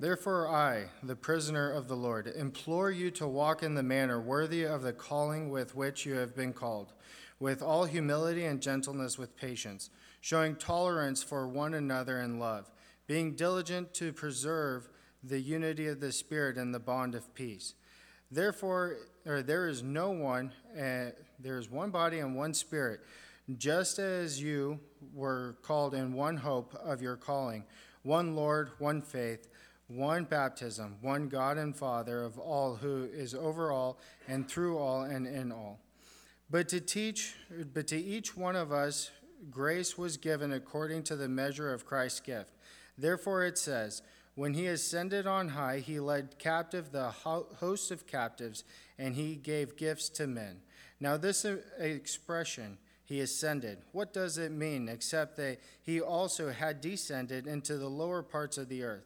Therefore, I, the prisoner of the Lord, implore you to walk in the manner worthy of the calling with which you have been called, with all humility and gentleness with patience, showing tolerance for one another in love, being diligent to preserve the unity of the Spirit in the bond of peace. Therefore, or there is no one, uh, there is one body and one Spirit, just as you were called in one hope of your calling, one Lord, one faith, one baptism, one God and Father of all, who is over all and through all and in all. But to teach, but to each one of us, grace was given according to the measure of Christ's gift. Therefore, it says, When he ascended on high, he led captive the host of captives, and he gave gifts to men. Now, this uh, expression, he ascended, what does it mean except that he also had descended into the lower parts of the earth?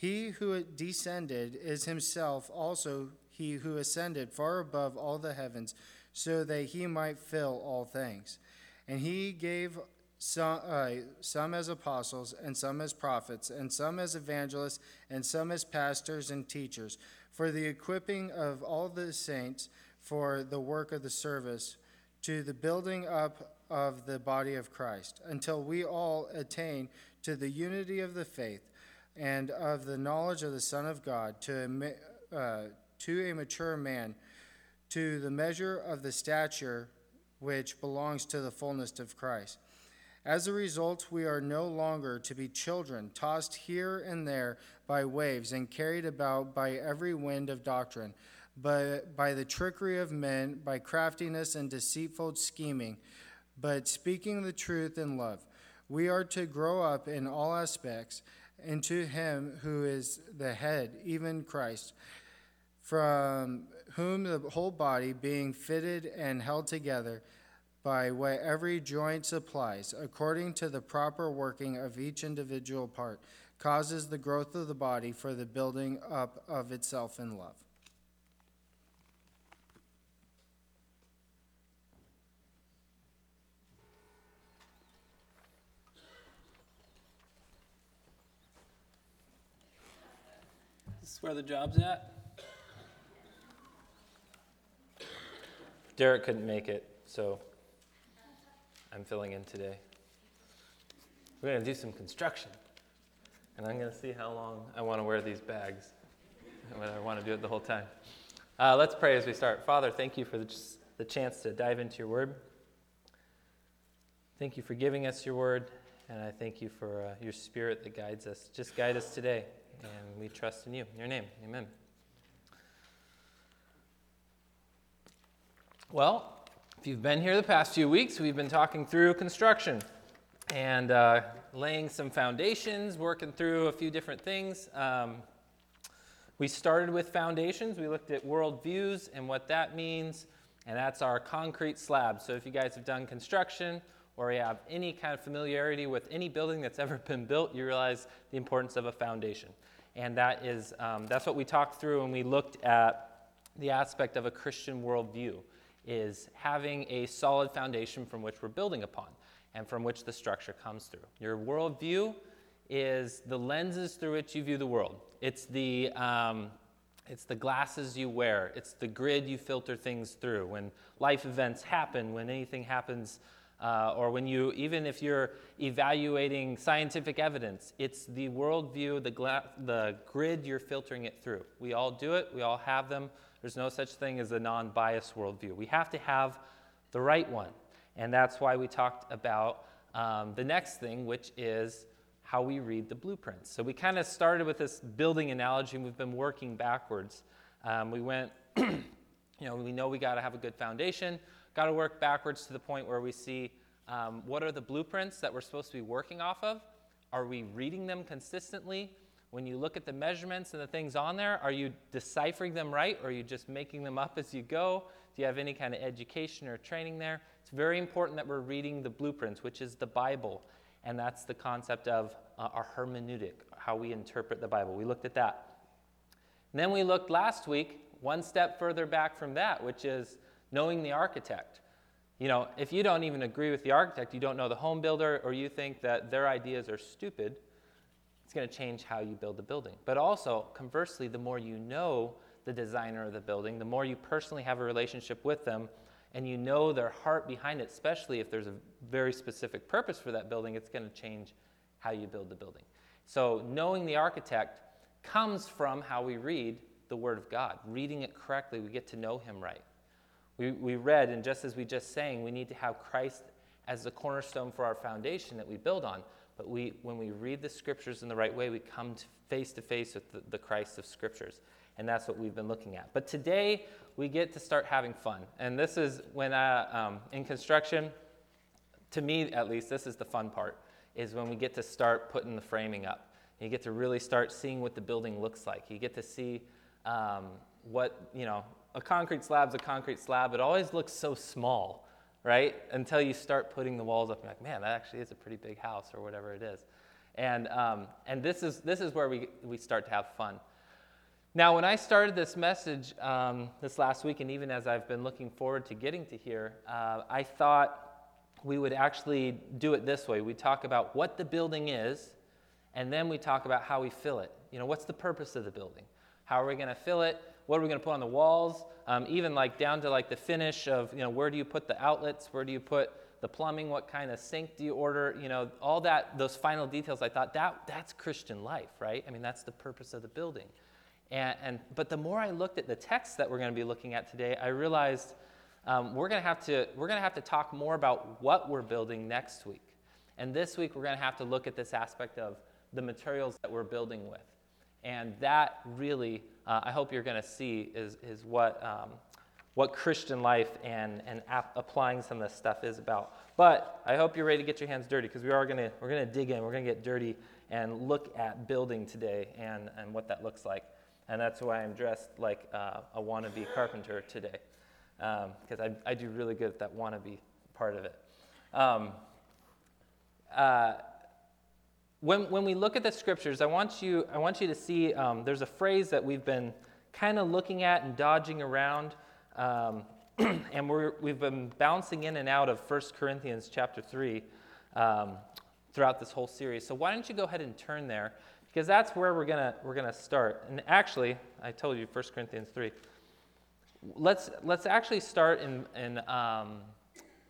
He who descended is himself also he who ascended far above all the heavens, so that he might fill all things. And he gave some, uh, some as apostles, and some as prophets, and some as evangelists, and some as pastors and teachers, for the equipping of all the saints for the work of the service to the building up of the body of Christ, until we all attain to the unity of the faith and of the knowledge of the Son of God, to, uh, to a mature man, to the measure of the stature which belongs to the fullness of Christ. As a result, we are no longer to be children, tossed here and there by waves and carried about by every wind of doctrine but by the trickery of men, by craftiness and deceitful scheming, but speaking the truth in love. We are to grow up in all aspects into Him who is the head, even Christ, from whom the whole body, being fitted and held together by what every joint supplies, according to the proper working of each individual part, causes the growth of the body for the building up of itself in love. Where the job's at? Derek couldn't make it, so I'm filling in today. We're going to do some construction, and I'm going to see how long I want to wear these bags, whether I want to do it the whole time. Uh, let's pray as we start. Father, thank you for the, the chance to dive into your word. Thank you for giving us your word, and I thank you for uh, your spirit that guides us. Just guide us today and we trust in you. In your name, amen. Well, if you've been here the past few weeks, we've been talking through construction and uh, laying some foundations, working through a few different things. Um, we started with foundations. We looked at worldviews and what that means, and that's our concrete slab. So if you guys have done construction, or you have any kind of familiarity with any building that's ever been built, you realize the importance of a foundation. And that is, um, that's what we talked through when we looked at the aspect of a Christian worldview, is having a solid foundation from which we're building upon and from which the structure comes through. Your worldview is the lenses through which you view the world. It's the, um, it's the glasses you wear. It's the grid you filter things through. When life events happen, when anything happens uh, or when you, even if you're evaluating scientific evidence, it's the worldview, the, gla- the grid you're filtering it through. We all do it, we all have them. There's no such thing as a non biased worldview. We have to have the right one. And that's why we talked about um, the next thing, which is how we read the blueprints. So we kind of started with this building analogy, and we've been working backwards. Um, we went, you know, we know we got to have a good foundation got to work backwards to the point where we see um, what are the blueprints that we're supposed to be working off of? Are we reading them consistently? When you look at the measurements and the things on there, are you deciphering them right or are you just making them up as you go? Do you have any kind of education or training there? It's very important that we're reading the blueprints, which is the Bible. And that's the concept of uh, our hermeneutic, how we interpret the Bible. We looked at that. And then we looked last week one step further back from that, which is knowing the architect. You know, if you don't even agree with the architect, you don't know the home builder, or you think that their ideas are stupid, it's going to change how you build the building. But also, conversely, the more you know the designer of the building, the more you personally have a relationship with them, and you know their heart behind it, especially if there's a very specific purpose for that building, it's going to change how you build the building. So, knowing the architect comes from how we read the Word of God. Reading it correctly, we get to know Him right. We, we read, and just as we just sang, we need to have Christ as the cornerstone for our foundation that we build on. But we, when we read the scriptures in the right way, we come face to face with the, the Christ of scriptures. And that's what we've been looking at. But today, we get to start having fun. And this is when, I, um, in construction, to me at least, this is the fun part, is when we get to start putting the framing up. You get to really start seeing what the building looks like. You get to see um, what, you know, a concrete slab's a concrete slab. It always looks so small, right? Until you start putting the walls up, and you're like, man, that actually is a pretty big house or whatever it is. And, um, and this, is, this is where we, we start to have fun. Now, when I started this message um, this last week, and even as I've been looking forward to getting to here, uh, I thought we would actually do it this way. We talk about what the building is, and then we talk about how we fill it. You know, what's the purpose of the building? How are we going to fill it? What are we going to put on the walls? Um, even like down to like the finish of, you know, where do you put the outlets? Where do you put the plumbing? What kind of sink do you order? You know, all that, those final details, I thought that, that's Christian life, right? I mean, that's the purpose of the building. And, and but the more I looked at the text that we're going to be looking at today, I realized um, we're going to have to we're going to have to talk more about what we're building next week. And this week we're going to have to look at this aspect of the materials that we're building with. And that really, uh, I hope you're going to see, is, is what, um, what Christian life and, and ap- applying some of this stuff is about. But I hope you're ready to get your hands dirty because we are going to we're going to dig in. We're going to get dirty and look at building today and, and what that looks like. And that's why I'm dressed like uh, a wannabe carpenter today because um, I, I do really good at that wannabe part of it. Um, uh, when, when we look at the scriptures, I want you, I want you to see um, there's a phrase that we've been kind of looking at and dodging around. Um, and we're, we've been bouncing in and out of 1 Corinthians chapter 3 um, throughout this whole series. So why don't you go ahead and turn there? Because that's where we're going we're gonna start. And actually, I told you 1 Corinthians 3. Let's, let's actually start in, in, um,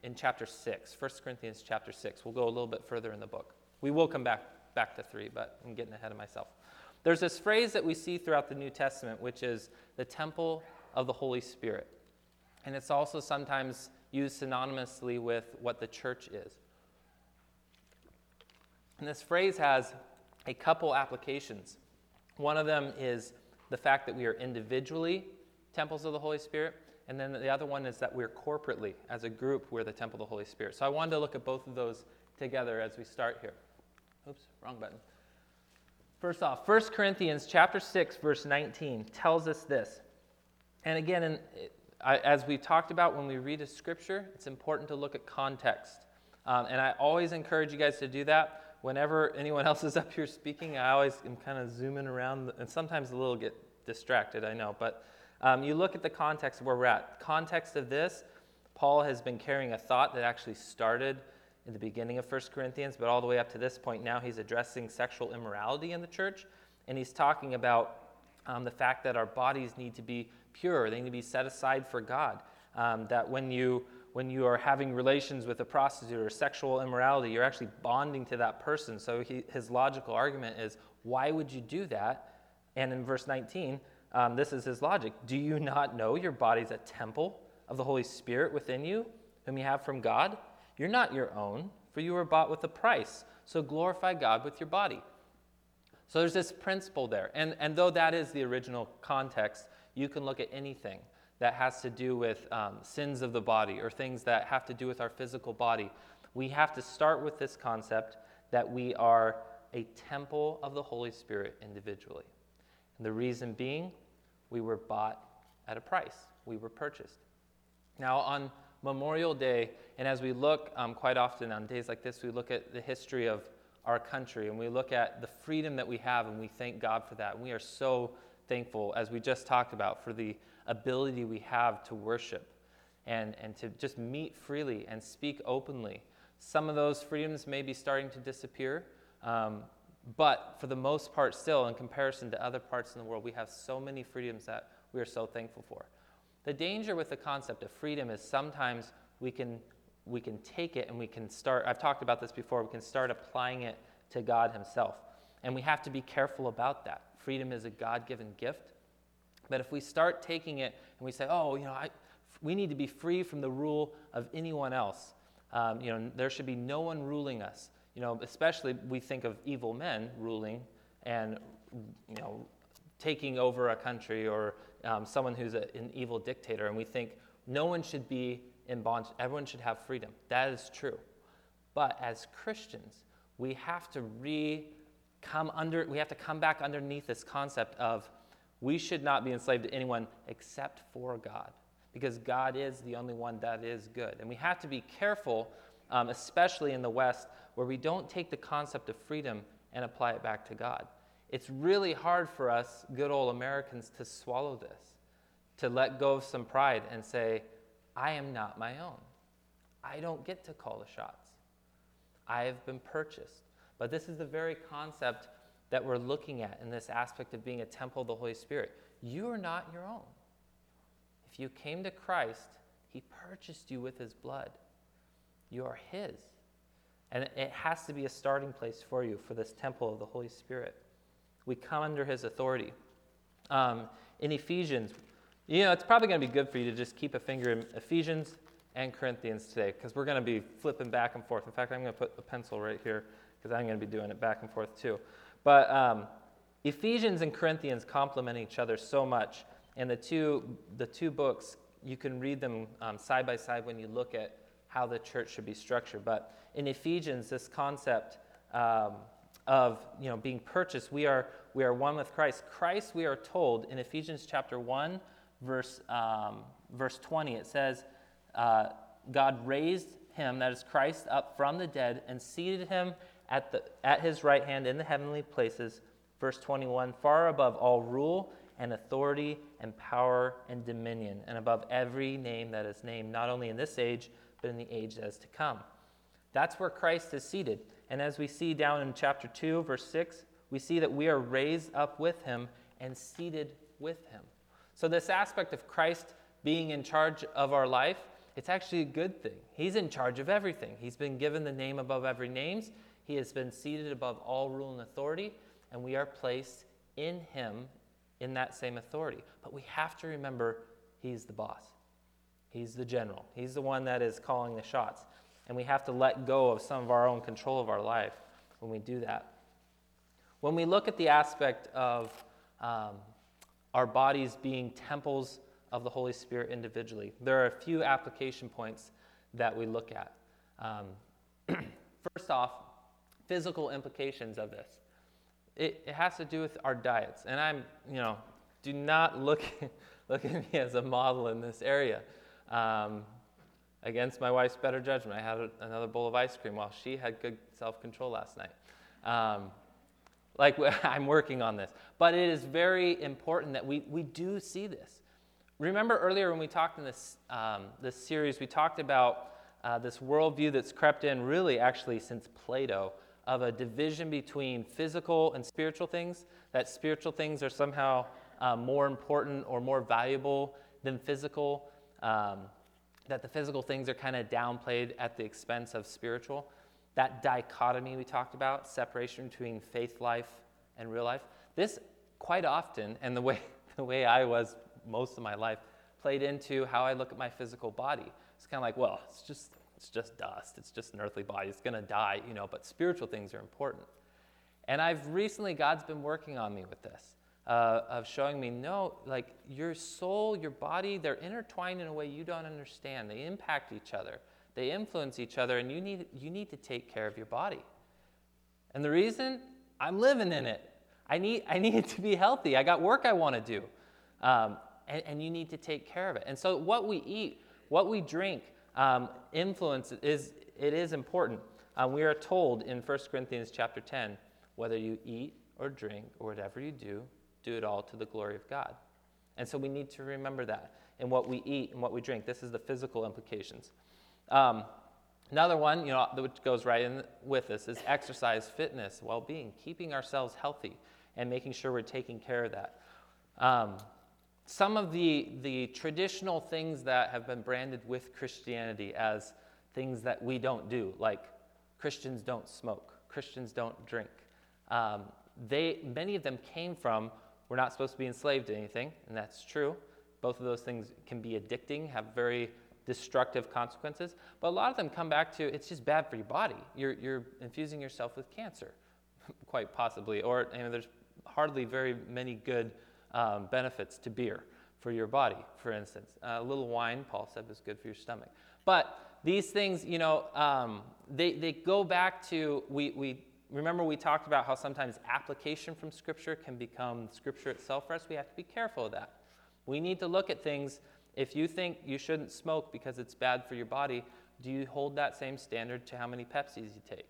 in chapter 6, 1 Corinthians chapter 6. We'll go a little bit further in the book. We will come back back to three, but I'm getting ahead of myself. There's this phrase that we see throughout the New Testament, which is the temple of the Holy Spirit. And it's also sometimes used synonymously with what the church is. And this phrase has a couple applications. One of them is the fact that we are individually temples of the Holy Spirit, and then the other one is that we're corporately, as a group, we're the temple of the Holy Spirit. So I wanted to look at both of those together as we start here. Oops, wrong button. First off, 1 Corinthians chapter 6 verse 19 tells us this. And again, in, I, as we talked about when we read a scripture, it's important to look at context. Um, and I always encourage you guys to do that. Whenever anyone else is up here speaking, I always am kind of zooming around, and sometimes a little get distracted, I know. But um, you look at the context of where we're at. Context of this, Paul has been carrying a thought that actually started in the beginning of 1 Corinthians, but all the way up to this point now, he's addressing sexual immorality in the church. And he's talking about um, the fact that our bodies need to be pure, they need to be set aside for God. Um, that when you, when you are having relations with a prostitute or sexual immorality, you're actually bonding to that person. So he, his logical argument is, why would you do that? And in verse 19, um, this is his logic. Do you not know your body's a temple of the Holy Spirit within you, whom you have from God? You're not your own, for you were bought with a price. So glorify God with your body. So there's this principle there. And, and though that is the original context, you can look at anything that has to do with um, sins of the body or things that have to do with our physical body. We have to start with this concept that we are a temple of the Holy Spirit individually. And the reason being, we were bought at a price, we were purchased. Now, on Memorial Day, and as we look um, quite often on days like this, we look at the history of our country and we look at the freedom that we have, and we thank God for that. And we are so thankful, as we just talked about, for the ability we have to worship and, and to just meet freely and speak openly. Some of those freedoms may be starting to disappear, um, But for the most part, still, in comparison to other parts in the world, we have so many freedoms that we are so thankful for. The danger with the concept of freedom is sometimes we can, we can take it and we can start, I've talked about this before, we can start applying it to God Himself. And we have to be careful about that. Freedom is a God given gift. But if we start taking it and we say, oh, you know, I, we need to be free from the rule of anyone else, um, you know, there should be no one ruling us. You know, especially we think of evil men ruling and, you know, taking over a country or um, someone who's a, an evil dictator, and we think no one should be in bondage, everyone should have freedom. That is true. But as Christians, we have to re come under, we have to come back underneath this concept of we should not be enslaved to anyone except for God, because God is the only one that is good. And we have to be careful, um, especially in the West, where we don't take the concept of freedom and apply it back to God. It's really hard for us, good old Americans, to swallow this, to let go of some pride and say, I am not my own. I don't get to call the shots. I have been purchased. But this is the very concept that we're looking at in this aspect of being a temple of the Holy Spirit. You are not your own. If you came to Christ, He purchased you with His blood. You are His. And it has to be a starting place for you for this temple of the Holy Spirit. We come under His authority. Um, in Ephesians, you know, it's probably going to be good for you to just keep a finger in Ephesians and Corinthians today because we're going to be flipping back and forth. In fact, I'm going to put a pencil right here because I'm going to be doing it back and forth too. But um, Ephesians and Corinthians complement each other so much, and the two, the two books, you can read them um, side by side when you look at how the church should be structured. But in Ephesians, this concept um, of you know, being purchased, we are, we are one with Christ. Christ, we are told in Ephesians chapter 1, verse, um, verse 20, it says, uh, God raised him, that is Christ, up from the dead and seated him at, the, at his right hand in the heavenly places. Verse 21 far above all rule and authority and power and dominion, and above every name that is named, not only in this age, but in the age that is to come. That's where Christ is seated. And as we see down in chapter 2, verse 6, we see that we are raised up with him and seated with him. So, this aspect of Christ being in charge of our life, it's actually a good thing. He's in charge of everything. He's been given the name above every name. He has been seated above all rule and authority, and we are placed in him in that same authority. But we have to remember he's the boss. He's the general. He's the one that is calling the shots. And we have to let go of some of our own control of our life when we do that. When we look at the aspect of um, our bodies being temples of the Holy Spirit individually. There are a few application points that we look at. Um, first off, physical implications of this. It, it, has to do with our diets. And I'm, you know, do not look, look at me as a model in this area. Um, against my wife's better judgment, I had a, another bowl of ice cream while she had good self control last night. Um, like, I'm working on this. But it is very important that we, we do see this. Remember earlier when we talked in this, um, this series, we talked about uh, this worldview that's crept in really actually since Plato of a division between physical and spiritual things, that spiritual things are somehow uh, more important or more valuable than physical, um, that the physical things are kind of downplayed at the expense of spiritual that dichotomy we talked about, separation between faith life and real life, this quite often, and the way, the way I was most of my life, played into how I look at my physical body. It's kind of like, well, it's just, it's just dust. It's just an earthly body. It's going to die, you know, but spiritual things are important. And I've recently, God's been working on me with this, uh, of showing me, no, like your soul, your body, they're intertwined in a way you don't understand. They impact each other. They influence each other, and you need, you need to take care of your body. And the reason? I'm living in it. I need, I need it to be healthy. I got work I want to do. Um, and, and, you need to take care of it. And so, what we eat, what we drink, um, influence is it is important. Um, we are told in 1 Corinthians chapter 10, whether you eat or drink or whatever you do, do it all to the glory of God. And so we need to remember that in what we eat and what we drink. This is the physical implications. Um, Another one, you know, which goes right in with this is exercise, fitness, well being, keeping ourselves healthy and making sure we're taking care of that. Um, some of the, the traditional things that have been branded with Christianity as things that we don't do, like Christians don't smoke, Christians don't drink, um, they, many of them came from we're not supposed to be enslaved to anything, and that's true. Both of those things can be addicting, have very destructive consequences. But a lot of them come back to it's just bad for your body. You're, you're infusing yourself with cancer, quite possibly. Or you know, there's hardly very many good um, benefits to beer for your body, for instance. Uh, a little wine, Paul said, is good for your stomach. But these things, you know, um, they, they go back to, we, we remember we talked about how sometimes application from Scripture can become Scripture itself for us. We have to be careful of that. We need to look at things. If you think you shouldn't smoke because it's bad for your body, do you hold that same standard to how many Pepsis you take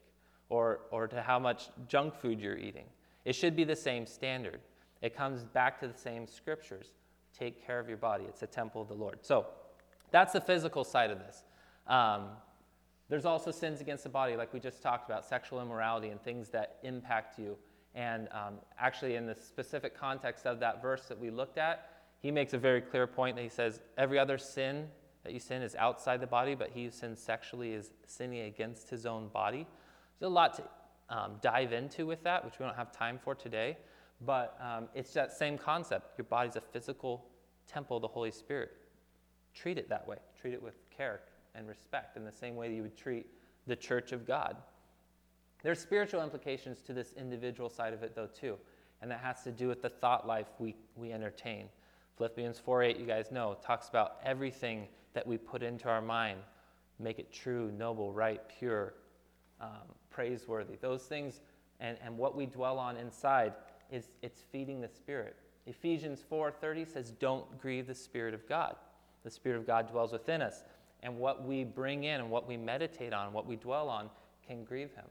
or, or to how much junk food you're eating? It should be the same standard. It comes back to the same scriptures. Take care of your body, it's a temple of the Lord. So that's the physical side of this. Um, there's also sins against the body, like we just talked about, sexual immorality and things that impact you. And um, actually, in the specific context of that verse that we looked at, he makes a very clear point that he says, Every other sin that you sin is outside the body, but he who sins sexually is sinning against his own body. There's a lot to um, dive into with that, which we don't have time for today. But um, it's that same concept. Your body's a physical temple of the Holy Spirit. Treat it that way, treat it with care and respect in the same way that you would treat the church of God. There's spiritual implications to this individual side of it, though, too, and that has to do with the thought life we, we entertain. Philippians 4 8, you guys know, talks about everything that we put into our mind make it true, noble, right, pure, um, praiseworthy. Those things and, and what we dwell on inside is it's feeding the Spirit. Ephesians 4:30 says, "Don't grieve the Spirit of God." The Spirit of God dwells within us and what we bring in and what we meditate on, what we dwell on, can grieve him.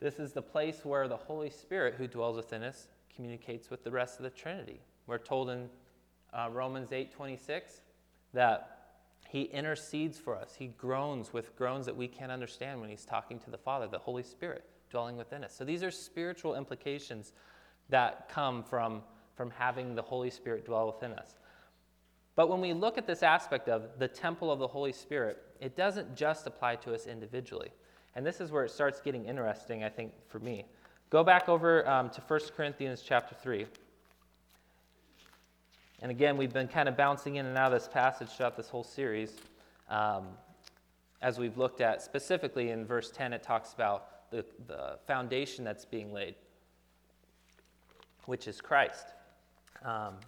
This is the place where the Holy Spirit, who dwells within us, communicates with the rest of the Trinity. We're told in uh, Romans 8:26 that he intercedes for us. He groans with groans that we can't understand when he's talking to the Father, the Holy Spirit dwelling within us. So these are spiritual implications that come from, from having the Holy Spirit dwell within us. But when we look at this aspect of the temple of the Holy Spirit, it doesn't just apply to us individually. And this is where it starts getting interesting, I think, for me. Go back over um, to 1 Corinthians chapter 3. And again, we've been kind of bouncing in and out of this passage throughout this whole series. Um, as we've looked at specifically in verse 10, it talks about the, the foundation that's being laid, which is Christ. Um,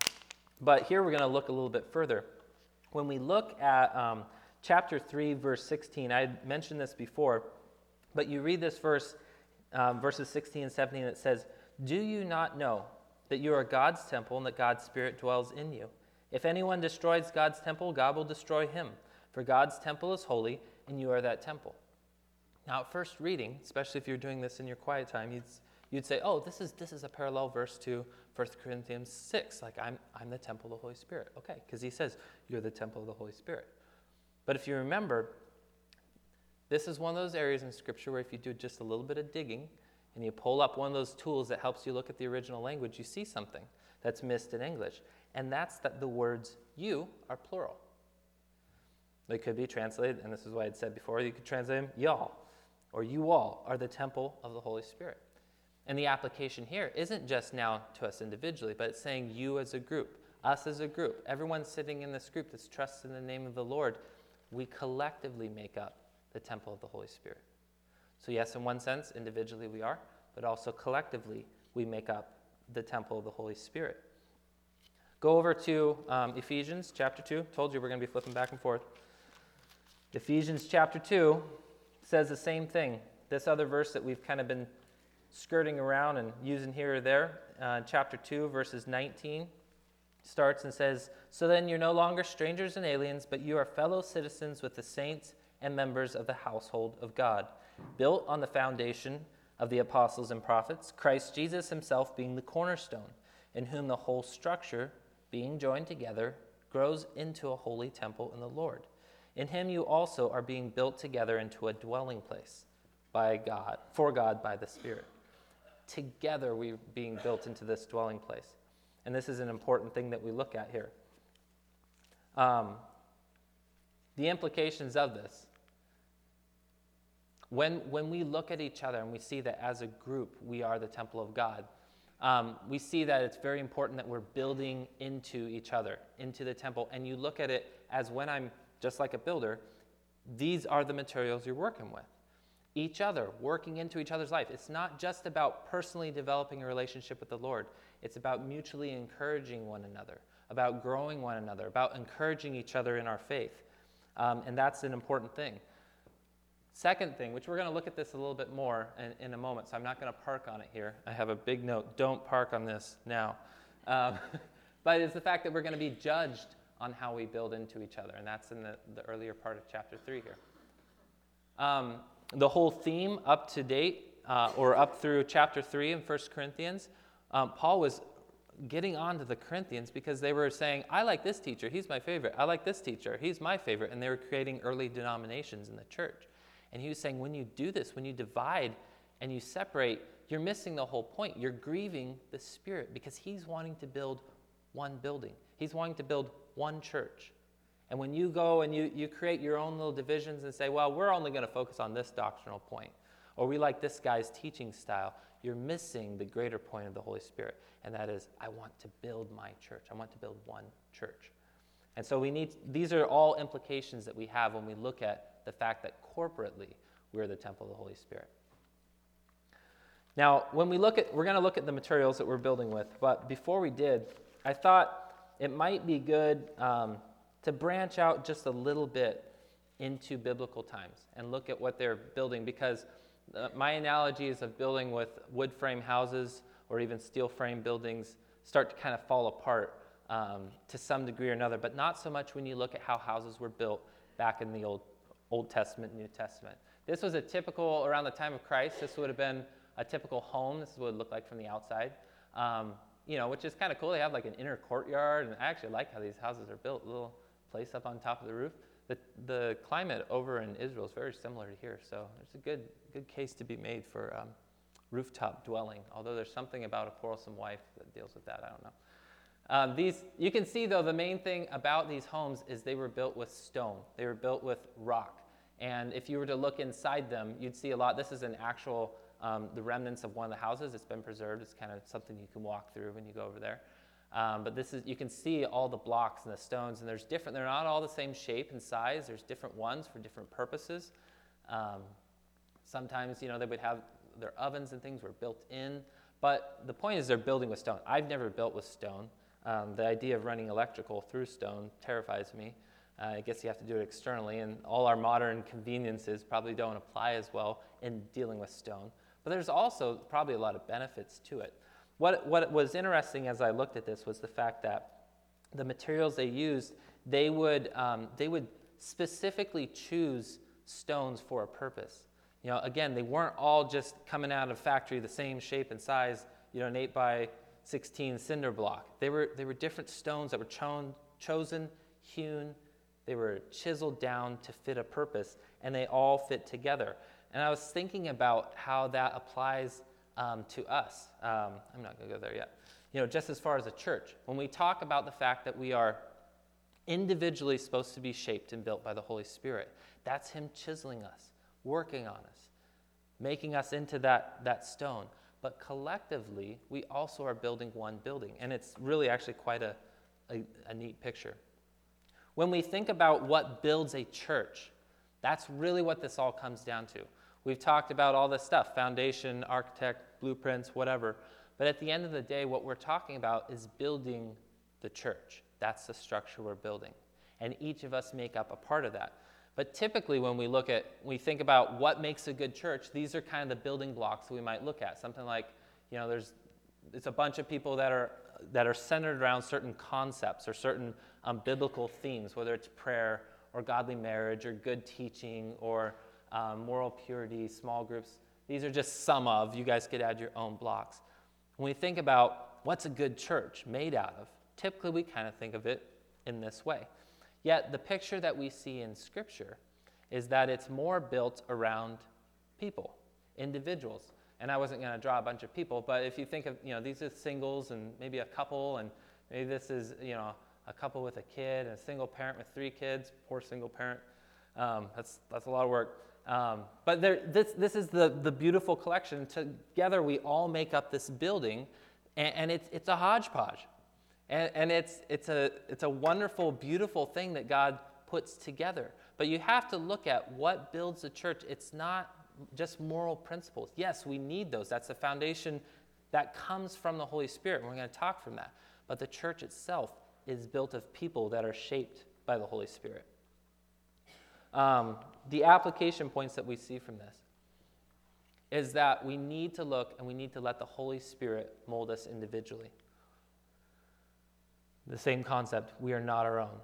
but here we're going to look a little bit further. When we look at um, chapter 3, verse 16, I mentioned this before, but you read this verse, um, verses 16 and 17, it says, Do you not know that you are God's temple and that God's Spirit dwells in you? If anyone destroys God's temple, God will destroy him. For God's temple is holy, and you are that temple. Now, at first reading, especially if you're doing this in your quiet time, you'd, you'd say, oh, this is, this is a parallel verse to 1 Corinthians 6, like I'm, I'm the temple of the Holy Spirit. Okay, because he says you're the temple of the Holy Spirit. But if you remember, this is one of those areas in Scripture where if you do just a little bit of digging and you pull up one of those tools that helps you look at the original language, you see something that's missed in English. And that's that the words you are plural. They could be translated, and this is what I had said before, you could translate them y'all, or you all are the temple of the Holy Spirit. And the application here isn't just now to us individually, but it's saying you as a group, us as a group, everyone sitting in this group that's trusted in the name of the Lord, we collectively make up the temple of the Holy Spirit. So, yes, in one sense, individually we are, but also collectively we make up the temple of the Holy Spirit. Go over to um, Ephesians chapter 2. Told you we're going to be flipping back and forth. Ephesians chapter 2 says the same thing. This other verse that we've kind of been skirting around and using here or there. Uh, chapter 2, verses 19 starts and says, So then you're no longer strangers and aliens, but you are fellow citizens with the saints and members of the household of God, built on the foundation of the apostles and prophets, Christ Jesus himself being the cornerstone, in whom the whole structure, being joined together, grows into a holy temple in the Lord In him you also are being built together into a dwelling place by God, for God by the Spirit. Together we're being built into this dwelling place. And this is an important thing that we look at here. Um, the implications of this. When, when we look at each other and we see that as a group we are the temple of God, um, we see that it's very important that we're building into each other, into the temple. And you look at it as when I'm just like a builder, these are the materials you're working with. Each other, working into each other's life. It's not just about personally developing a relationship with the Lord, it's about mutually encouraging one another, about growing one another, about encouraging each other in our faith. Um, and that's an important thing. Second thing, which we're going to look at this a little bit more in, in a moment, so I'm not going to park on it here. I have a big note don't park on this now. Um, but it's the fact that we're going to be judged on how we build into each other, and that's in the, the earlier part of chapter 3 here. Um, the whole theme up to date, uh, or up through chapter 3 in 1 Corinthians, um, Paul was getting on to the Corinthians because they were saying, I like this teacher, he's my favorite. I like this teacher, he's my favorite. And they were creating early denominations in the church. And he was saying, when you do this, when you divide and you separate, you're missing the whole point. You're grieving the Spirit because he's wanting to build one building, he's wanting to build one church. And when you go and you, you create your own little divisions and say, well, we're only going to focus on this doctrinal point, or we like this guy's teaching style, you're missing the greater point of the Holy Spirit. And that is, I want to build my church. I want to build one church. And so we need, these are all implications that we have when we look at the fact that corporately we're the temple of the Holy Spirit. Now, when we look at, we're going to look at the materials that we're building with, but before we did, I thought it might be good um, to branch out just a little bit into biblical times and look at what they're building because uh, my analogies of building with wood frame houses or even steel frame buildings start to kind of fall apart um, to some degree or another, but not so much when you look at how houses were built back in the Old, Old Testament, New Testament. This was a typical, around the time of Christ, this would have been a typical home. This is what it looked like from the outside. Um, you know, which is kind of cool. They have like an inner courtyard, and I actually like how these houses are built. Little place up on top of the roof. The, the climate over in Israel is very similar to here, so there's a good, good case to be made for um, rooftop dwelling, although there's something about a quarrelsome wife that deals with that. I don't know. Um, these, you can see, though, the main thing about these homes is they were built with stone. They were built with rock. And if you were to look inside them, you'd see a lot. This is an actual, um, the remnants of one of the houses. It's been preserved. It's kind of something you can walk through when you go over there. Um, but this is, you can see all the blocks and the stones, and there's different, they're not all the same shape and size. There's different ones for different purposes. Um, sometimes, you know, they would have their ovens and things were built in. But the point is they're building with stone. I've never built with stone. Um, the idea of running electrical through stone terrifies me. Uh, I guess you have to do it externally, and all our modern conveniences probably don't apply as well in dealing with stone. But there's also probably a lot of benefits to it. What, what was interesting as I looked at this was the fact that the materials they used, they would, um, they would specifically choose stones for a purpose. You know, again, they weren't all just coming out of factory the same shape and size, you know, an 8 by 16 cinder block. They were, they were different stones that were cho- chosen, hewn, they were chiseled down to fit a purpose, and they all fit together. And I was thinking about how that applies um, to us. Um, I'm not going to go there yet. You know, just as far as a church, when we talk about the fact that we are individually supposed to be shaped and built by the Holy Spirit, that's Him chiseling us, working on us, making us into that, that stone but collectively, we also are building one building. And it's really actually quite a, a, a, neat picture. When we think about what builds a church, that's really what this all comes down to. We've talked about all this stuff foundation, architect, blueprints, whatever. But at the end of the day, what we're talking about is building the church. That's the structure we're building. And each of us make up a part of that. But typically, when we look at, we think about what makes a good church, these are kind of the building blocks that we might look at. Something like, you know, there's, it's a bunch of people that are, that are centered around certain concepts or certain um, biblical themes, whether it's prayer or godly marriage or good teaching or um, moral purity, small groups. These are just some of, you guys could add your own blocks. When we think about what's a good church made out of, typically we kind of think of it in this way. Yet the picture that we see in Scripture is that it's more built around people, individuals. And I wasn't going to draw a bunch of people, but if you think of, you know, these are singles and maybe a couple, and maybe this is, you know, a couple with a kid and a single parent with three kids, poor single parent. Um, that's, that's a lot of work. Um, but there, this, this is the, the beautiful collection. Together, we all make up this building, and, and it's, it's a hodgepodge. And, and it's, it's, a, it's a wonderful, beautiful thing that God puts together. But you have to look at what builds the church. It's not just moral principles. Yes, we need those. That's the foundation that comes from the Holy Spirit. And we're going to talk from that. But the church itself is built of people that are shaped by the Holy Spirit. Um, the application points that we see from this is that we need to look and we need to let the Holy Spirit mold us individually. The same concept we are not our own.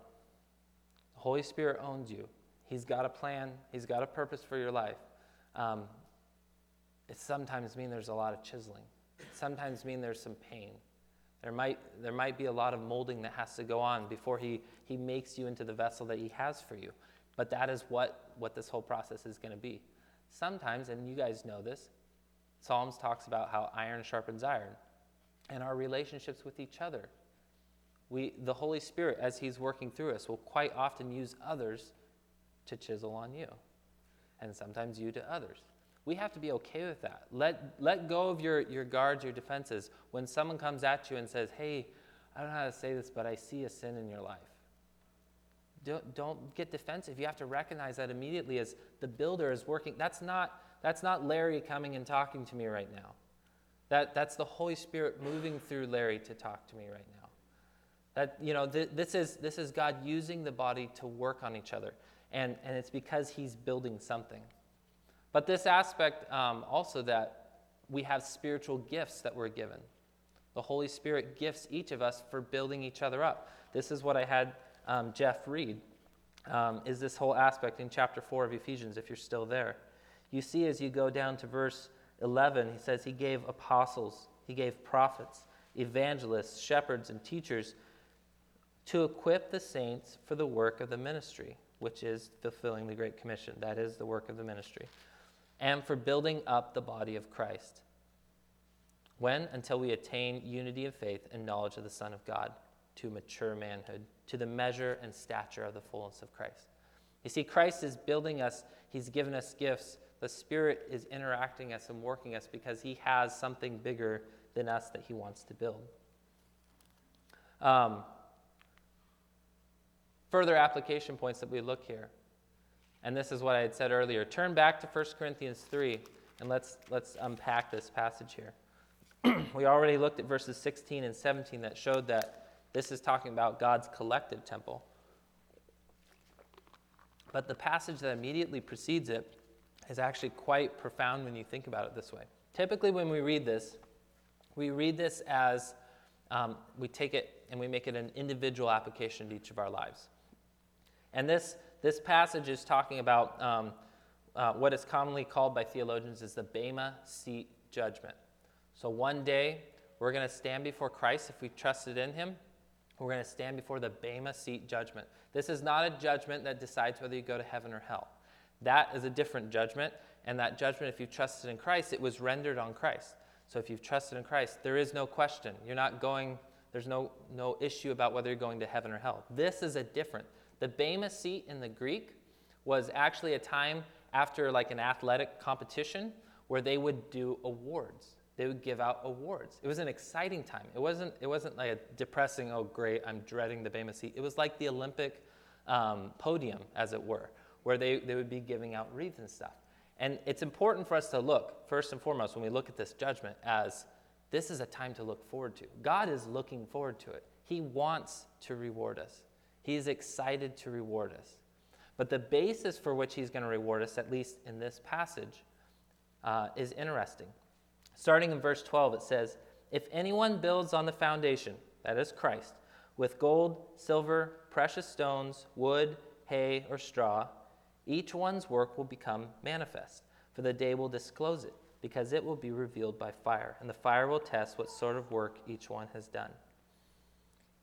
The Holy Spirit owns you, He's got a plan, He's got a purpose for your life. Um, it sometimes means there's a lot of chiseling, it sometimes means there's some pain. There might, there might be a lot of molding that has to go on before he, he makes you into the vessel that he has for you. But that is what, what this whole process is going to be. Sometimes, and you guys know this, Psalms talks about how iron sharpens iron and our relationships with each other. We, the Holy Spirit, as He's working through us, will quite often use others to chisel on you, and sometimes you to others. We have to be okay with that. Let, let go of your, your guards, your defenses. When someone comes at you and says, Hey, I don't know how to say this, but I see a sin in your life. Don't, don't get defensive. You have to recognize that immediately as the builder is working. That's not, that's not Larry coming and talking to me right now. That, that's the Holy Spirit moving through Larry to talk to me right now. That, you know, th- this, is, this is God using the body to work on each other. And, and it's because he's building something. But this aspect um, also that we have spiritual gifts that we're given. The Holy Spirit gifts each of us for building each other up. This is what I had um, Jeff read, um, is this whole aspect in chapter 4 of Ephesians, if you're still there. You see, as you go down to verse 11, he says, He gave apostles, He gave prophets, evangelists, shepherds, and teachers to equip the saints for the work of the ministry, which is fulfilling the Great Commission. That is the work of the ministry and for building up the body of Christ. When? Until we attain unity of faith and knowledge of the Son of God, to mature manhood, to the measure and stature of the fullness of Christ. You see, Christ is building us, He's given us gifts. The Spirit is interacting us and working us because He has something bigger than us that He wants to build. Um, further application points that we look here. And this is what I had said earlier. Turn back to 1 Corinthians 3 and let's, let's unpack this passage here. we already looked at verses 16 and 17 that showed that this is talking about God's collective temple. But the passage that immediately precedes it is actually quite profound when you think about it this way. Typically, when we read this, we read this as um, we take it and we make it an individual application to each of our lives. And this this passage is talking about um, uh, what is commonly called by theologians as the Bema seat judgment. So one day, we're going to stand before Christ if we trusted in him. We're going to stand before the Bema seat judgment. This is not a judgment that decides whether you go to heaven or hell. That is a different judgment. And that judgment, if you trusted in Christ, it was rendered on Christ. So if you've trusted in Christ, there is no question. You're not going, there's no, no issue about whether you're going to heaven or hell. This is a different. The Bema seat in the Greek was actually a time after like an athletic competition where they would do awards. They would give out awards. It was an exciting time. It wasn't, it wasn't like a depressing, oh, great, I'm dreading the Bema seat. It was like the Olympic um, podium, as it were, where they, they would be giving out wreaths and stuff. And it's important for us to look, first and foremost, when we look at this judgment, as this is a time to look forward to. God is looking forward to it. He wants to reward us. He's excited to reward us. But the basis for which he's going to reward us, at least in this passage, uh, is interesting. Starting in verse 12, it says, If anyone builds on the foundation, that is Christ, with gold, silver, precious stones, wood, hay, or straw, each one's work will become manifest, for the day will disclose it, because it will be revealed by fire, and the fire will test what sort of work each one has done.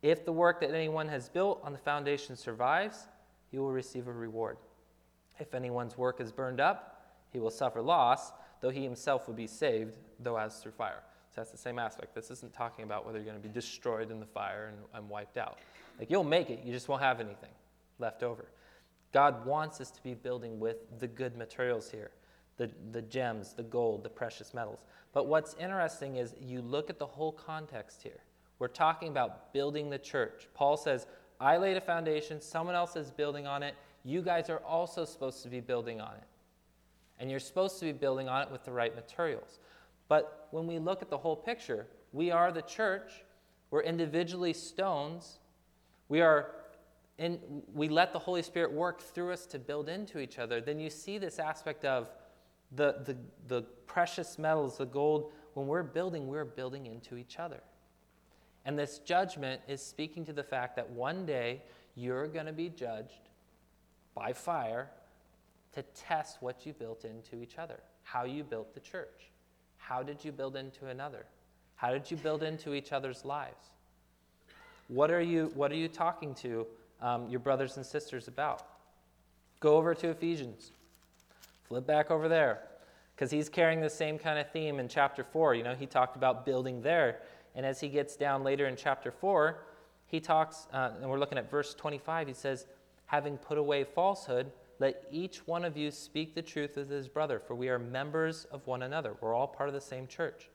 If the work that anyone has built on the foundation survives, he will receive a reward. If anyone's work is burned up, he will suffer loss, though he himself would be saved, though as through fire. So that's the same aspect. This isn't talking about whether you're going to be destroyed in the fire and, and wiped out. Like you'll make it, you just won't have anything left over. God wants us to be building with the good materials here the, the gems, the gold, the precious metals. But what's interesting is you look at the whole context here. We're talking about building the church. Paul says, I laid a foundation, someone else is building on it. You guys are also supposed to be building on it. And you're supposed to be building on it with the right materials. But when we look at the whole picture, we are the church. We're individually stones. We are in, we let the Holy Spirit work through us to build into each other. Then you see this aspect of the, the, the precious metals, the gold. When we're building, we're building into each other. And this judgment is speaking to the fact that one day you're going to be judged by fire to test what you built into each other, how you built the church. How did you build into another? How did you build into each other's lives? What are you, what are you talking to um, your brothers and sisters about? Go over to Ephesians. Flip back over there. Because he's carrying the same kind of theme in chapter 4. You know, he talked about building there. And as he gets down later in chapter 4, he talks, uh, and we're looking at verse 25, he says, Having put away falsehood, let each one of you speak the truth with his brother, for we are members of one another. We're all part of the same church.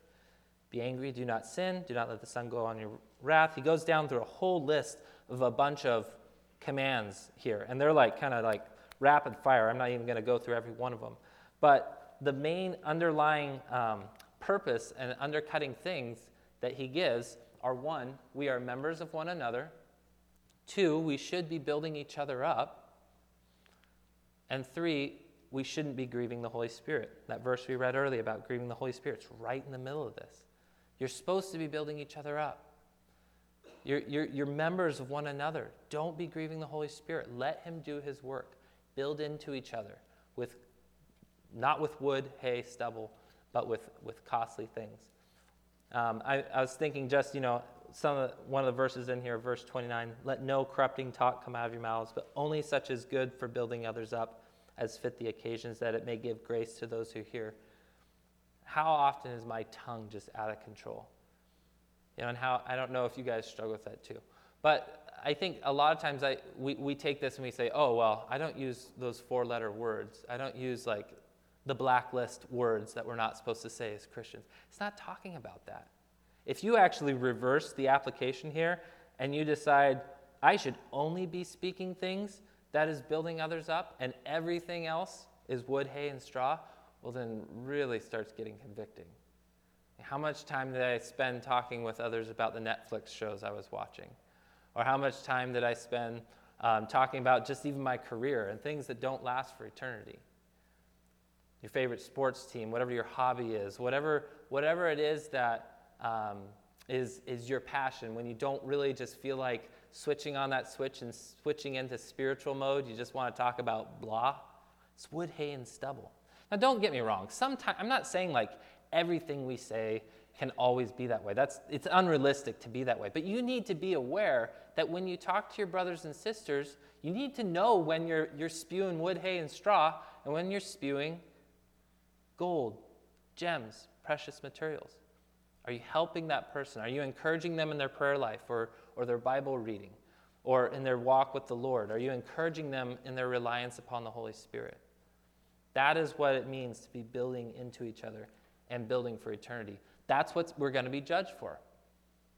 Be angry, do not sin, do not let the sun go on your wrath. He goes down through a whole list of a bunch of commands here, and they're like kind of like rapid fire. I'm not even going to go through every one of them. But the main underlying um, purpose and undercutting things that he gives are one, we are members of one another. Two, we should be building each other up. And three, we shouldn't be grieving the Holy Spirit. That verse we read earlier about grieving the Holy Spirit, it's right in the middle of this. You're supposed to be building each other up. You're, you're, you're members of one another. Don't be grieving the Holy Spirit. Let Him do His work. Build into each other with not with wood, hay, stubble, but with, with costly things. Um, I, I, was thinking just, you know, some of one of the verses in here, verse 29, let no corrupting talk come out of your mouths, but only such as good for building others up as fit the occasions, that it may give grace to those who hear. How often is my tongue just out of control? You know, and how, I don't know if you guys struggle with that too. But I think a lot of times I, we, we take this and we say, oh, well, I don't use those four letter words. I don't use like the blacklist words that we're not supposed to say as Christians. It's not talking about that. If you actually reverse the application here and you decide, I should only be speaking things that is building others up and everything else is wood, hay, and straw, well, then really starts getting convicting. How much time did I spend talking with others about the Netflix shows I was watching? Or how much time did I spend um, talking about just even my career and things that don't last for eternity? Your favorite sports team, whatever your hobby is, whatever, whatever it is that um, is, is your passion, when you don't really just feel like switching on that switch and switching into spiritual mode, you just want to talk about blah, it's wood, hay, and stubble. Now, don't get me wrong. Sometimes, I'm not saying like everything we say can always be that way. That's, it's unrealistic to be that way. But you need to be aware that when you talk to your brothers and sisters, you need to know when you're, you're spewing wood, hay, and straw, and when you're spewing gold, gems, precious materials. Are you helping that person? Are you encouraging them in their prayer life or, or their Bible reading or in their walk with the Lord? Are you encouraging them in their reliance upon the Holy Spirit? That is what it means to be building into each other and building for eternity. That's what we're going to be judged for.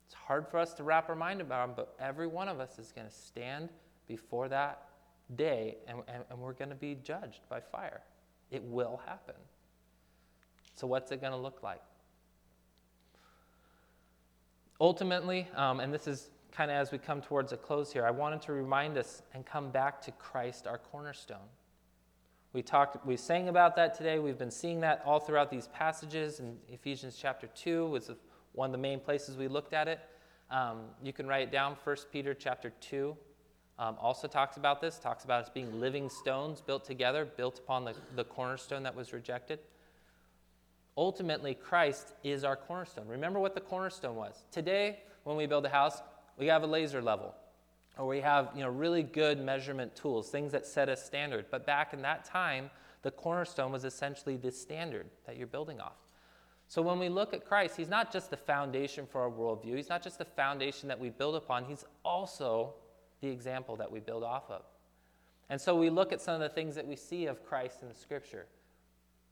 It's hard for us to wrap our mind about but every one of us is going to stand before that day and, and, and we're going to be judged by fire. It will happen. So, what's it going to look like? Ultimately, um, and this is kind of as we come towards a close here, I wanted to remind us and come back to Christ, our cornerstone. We talked, we sang about that today. We've been seeing that all throughout these passages. In Ephesians chapter 2 was one of the main places we looked at it. Um, you can write it down. 1 Peter chapter 2 um, also talks about this, talks about us being living stones built together, built upon the, the cornerstone that was rejected. Ultimately, Christ is our cornerstone. Remember what the cornerstone was. Today, when we build a house, we have a laser level, or we have you know, really good measurement tools, things that set a standard. But back in that time, the cornerstone was essentially the standard that you're building off. So when we look at Christ, he's not just the foundation for our worldview, he's not just the foundation that we build upon, he's also the example that we build off of. And so we look at some of the things that we see of Christ in the scripture.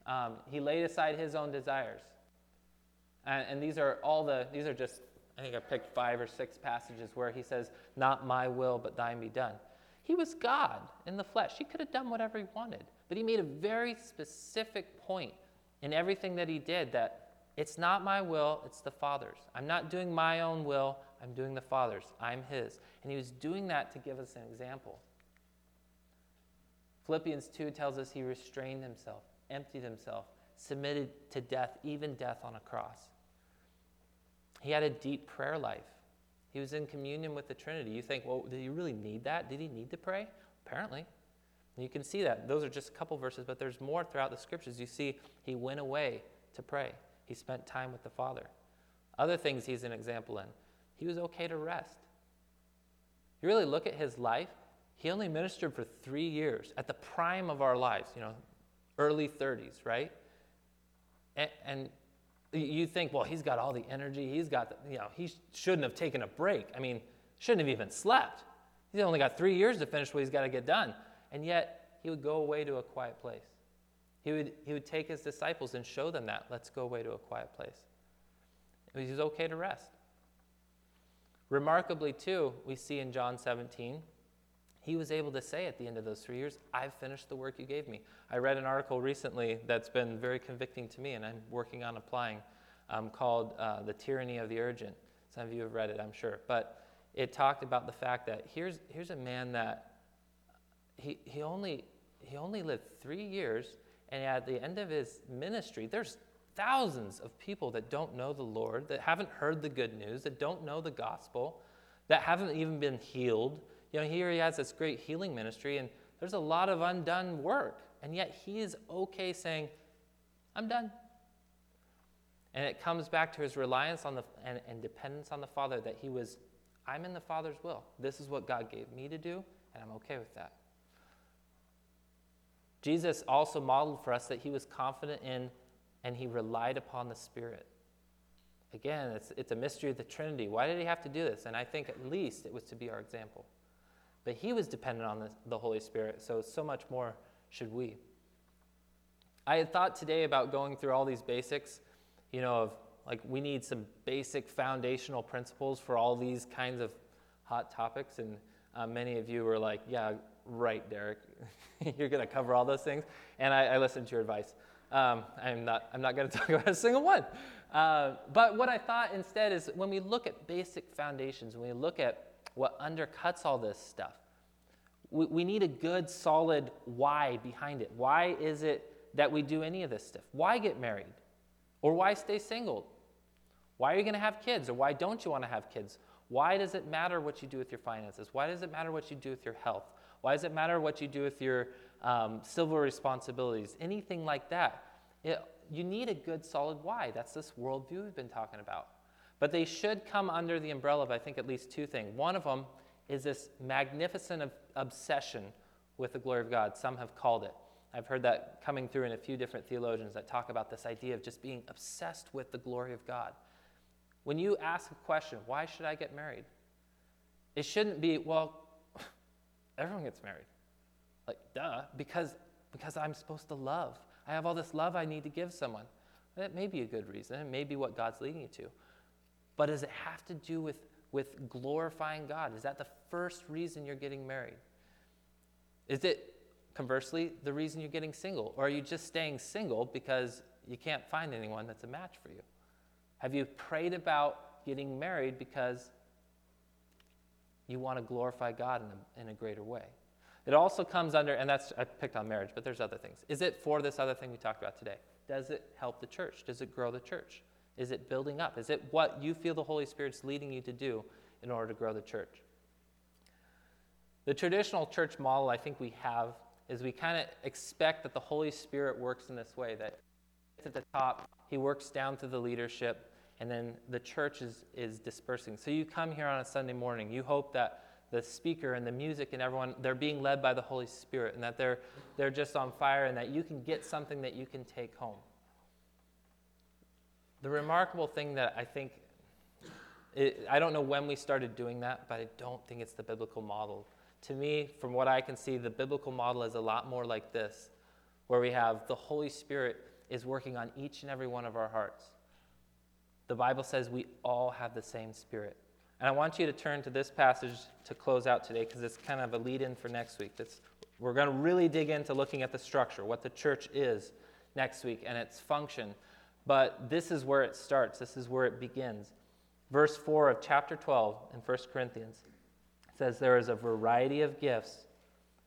Um, he laid aside his own desires. And, and these are all the, these are just, I think I picked five or six passages where he says, Not my will, but thine be done. He was God in the flesh. He could have done whatever he wanted. But he made a very specific point in everything that he did that it's not my will, it's the Father's. I'm not doing my own will, I'm doing the Father's. I'm his. And he was doing that to give us an example. Philippians 2 tells us he restrained himself, emptied himself, submitted to death, even death on a cross. He had a deep prayer life. He was in communion with the Trinity. You think, well, did he really need that? Did he need to pray? Apparently. And you can see that. Those are just a couple verses, but there's more throughout the scriptures. You see, he went away to pray. He spent time with the Father. Other things he's an example in. He was okay to rest. You really look at his life, he only ministered for three years at the prime of our lives, you know, early 30s, right? And, and you think, well, he's got all the energy. He's got, the, you know, he shouldn't have taken a break. I mean, shouldn't have even slept. He's only got three years to finish what he's got to get done. And yet, he would go away to a quiet place. He would, he would take his disciples and show them that. Let's go away to a quiet place. He was okay to rest. Remarkably, too, we see in John 17, he was able to say at the end of those three years, I've finished the work you gave me. I read an article recently that's been very convicting to me, and I'm working on applying, um, called uh, The Tyranny of the Urgent. Some of you have read it, I'm sure. But it talked about the fact that here's, here's a man that he, he, only, he only lived three years and at the end of his ministry, there's thousands of people that don't know the Lord, that haven't heard the good news, that don't know the gospel, that haven't even been healed. You know, here he has this great healing ministry, and there's a lot of undone work. And yet he is okay saying, I'm done. And it comes back to his reliance on the and, and dependence on the Father that he was, I'm in the Father's will. This is what God gave me to do, and I'm okay with that. Jesus also modeled for us that he was confident in and he relied upon the Spirit. Again, it's, it's a mystery of the Trinity. Why did he have to do this? And I think at least it was to be our example. But he was dependent on the, the Holy Spirit, so so much more should we. I had thought today about going through all these basics, you know, of like we need some basic foundational principles for all these kinds of hot topics. And uh, many of you were like, yeah, right, Derek. You're going to cover all those things. And I, I listened to your advice. Um, I'm not, I'm not going to talk about a single one. Uh, but what I thought instead is when we look at basic foundations, when we look at what undercuts all this stuff, we, we need a good, solid why behind it. Why is it that we do any of this stuff? Why get married? Or why stay single? Why are you going to have kids? Or why don't you want to have kids? Why does it matter what you do with your finances? Why does it matter what you do with your health? Why does it matter what you do with your um, civil responsibilities? Anything like that. It, you need a good, solid why. That's this worldview we've been talking about. But they should come under the umbrella of, I think, at least two things. One of them is this magnificent obsession with the glory of God. Some have called it. I've heard that coming through in a few different theologians that talk about this idea of just being obsessed with the glory of God. When you ask a question, why should I get married? It shouldn't be, well, Everyone gets married. Like, duh, because, because I'm supposed to love. I have all this love I need to give someone. That may be a good reason. It may be what God's leading you to. But does it have to do with, with glorifying God? Is that the first reason you're getting married? Is it, conversely, the reason you're getting single? Or are you just staying single because you can't find anyone that's a match for you? Have you prayed about getting married because you want to glorify God in a, in a greater way. It also comes under, and that's, I picked on marriage, but there's other things. Is it for this other thing we talked about today? Does it help the church? Does it grow the church? Is it building up? Is it what you feel the Holy Spirit's leading you to do in order to grow the church? The traditional church model I think we have is we kind of expect that the Holy Spirit works in this way that at the top, he works down through the leadership, and then the church is, is dispersing. So you come here on a Sunday morning, you hope that the speaker and the music and everyone, they're being led by the Holy Spirit and that they're, they're just on fire and that you can get something that you can take home. The remarkable thing that I think, it, I don't know when we started doing that, but I don't think it's the biblical model. To me, from what I can see, the biblical model is a lot more like this, where we have the Holy Spirit is working on each and every one of our hearts. The Bible says we all have the same spirit. And I want you to turn to this passage to close out today because it's kind of a lead in for next week. It's, we're going to really dig into looking at the structure, what the church is next week, and its function. But this is where it starts, this is where it begins. Verse 4 of chapter 12 in 1 Corinthians says, There is a variety of gifts,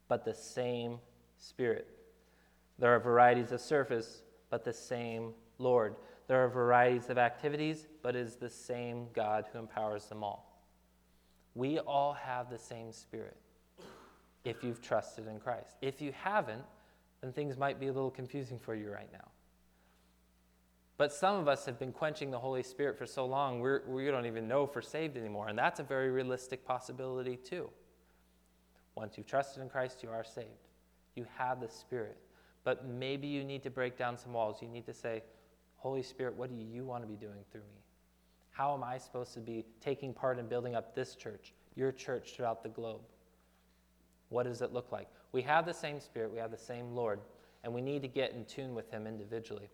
but the same Spirit. There are varieties of service, but the same Lord. There are varieties of activities, but it is the same God who empowers them all. We all have the same Spirit if you've trusted in Christ. If you haven't, then things might be a little confusing for you right now. But some of us have been quenching the Holy Spirit for so long, we're, we don't even know if we're saved anymore. And that's a very realistic possibility, too. Once you've trusted in Christ, you are saved. You have the Spirit. But maybe you need to break down some walls. You need to say, Holy Spirit, what do you want to be doing through me? How am I supposed to be taking part in building up this church, your church throughout the globe? What does it look like? We have the same Spirit, we have the same Lord, and we need to get in tune with Him individually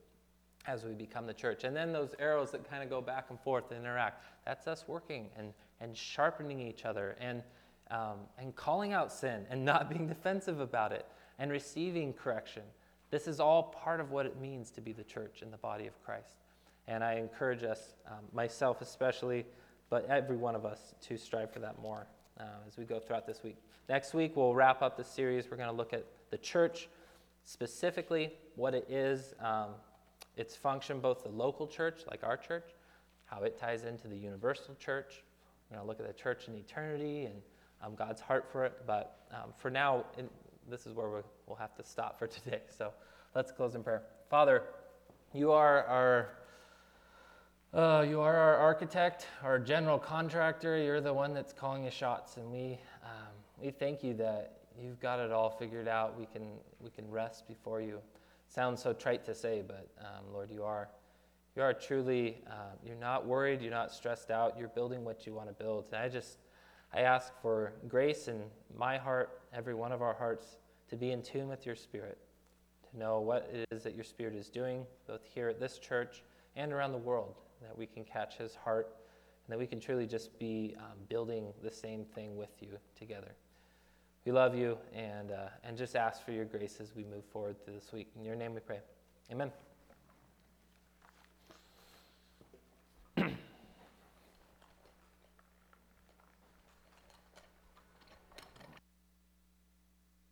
as we become the church. And then those arrows that kind of go back and forth and interact, that's us working and, and sharpening each other and, um, and calling out sin and not being defensive about it and receiving correction. This is all part of what it means to be the church in the body of Christ. And I encourage us, um, myself especially, but every one of us, to strive for that more uh, as we go throughout this week. Next week, we'll wrap up the series. We're going to look at the church, specifically what it is, um, its function, both the local church, like our church, how it ties into the universal church. We're going to look at the church in eternity and um, God's heart for it. But um, for now, in, this is where we'll have to stop for today. So let's close in prayer. Father, you are our. Uh, you are our architect, our general contractor. You're the one that's calling the shots, and we um, we thank you that you've got it all figured out. We can we can rest before you. Sounds so trite to say, but um, Lord, you are you are truly uh, you're not worried. You're not stressed out. You're building what you want to build. And I just I ask for grace in my heart, every one of our hearts, to be in tune with your Spirit, to know what it is that your Spirit is doing, both here at this church and around the world, that we can catch His heart, and that we can truly just be um, building the same thing with you together. We love you and, uh, and just ask for your grace as we move forward through this week. In your name we pray. Amen.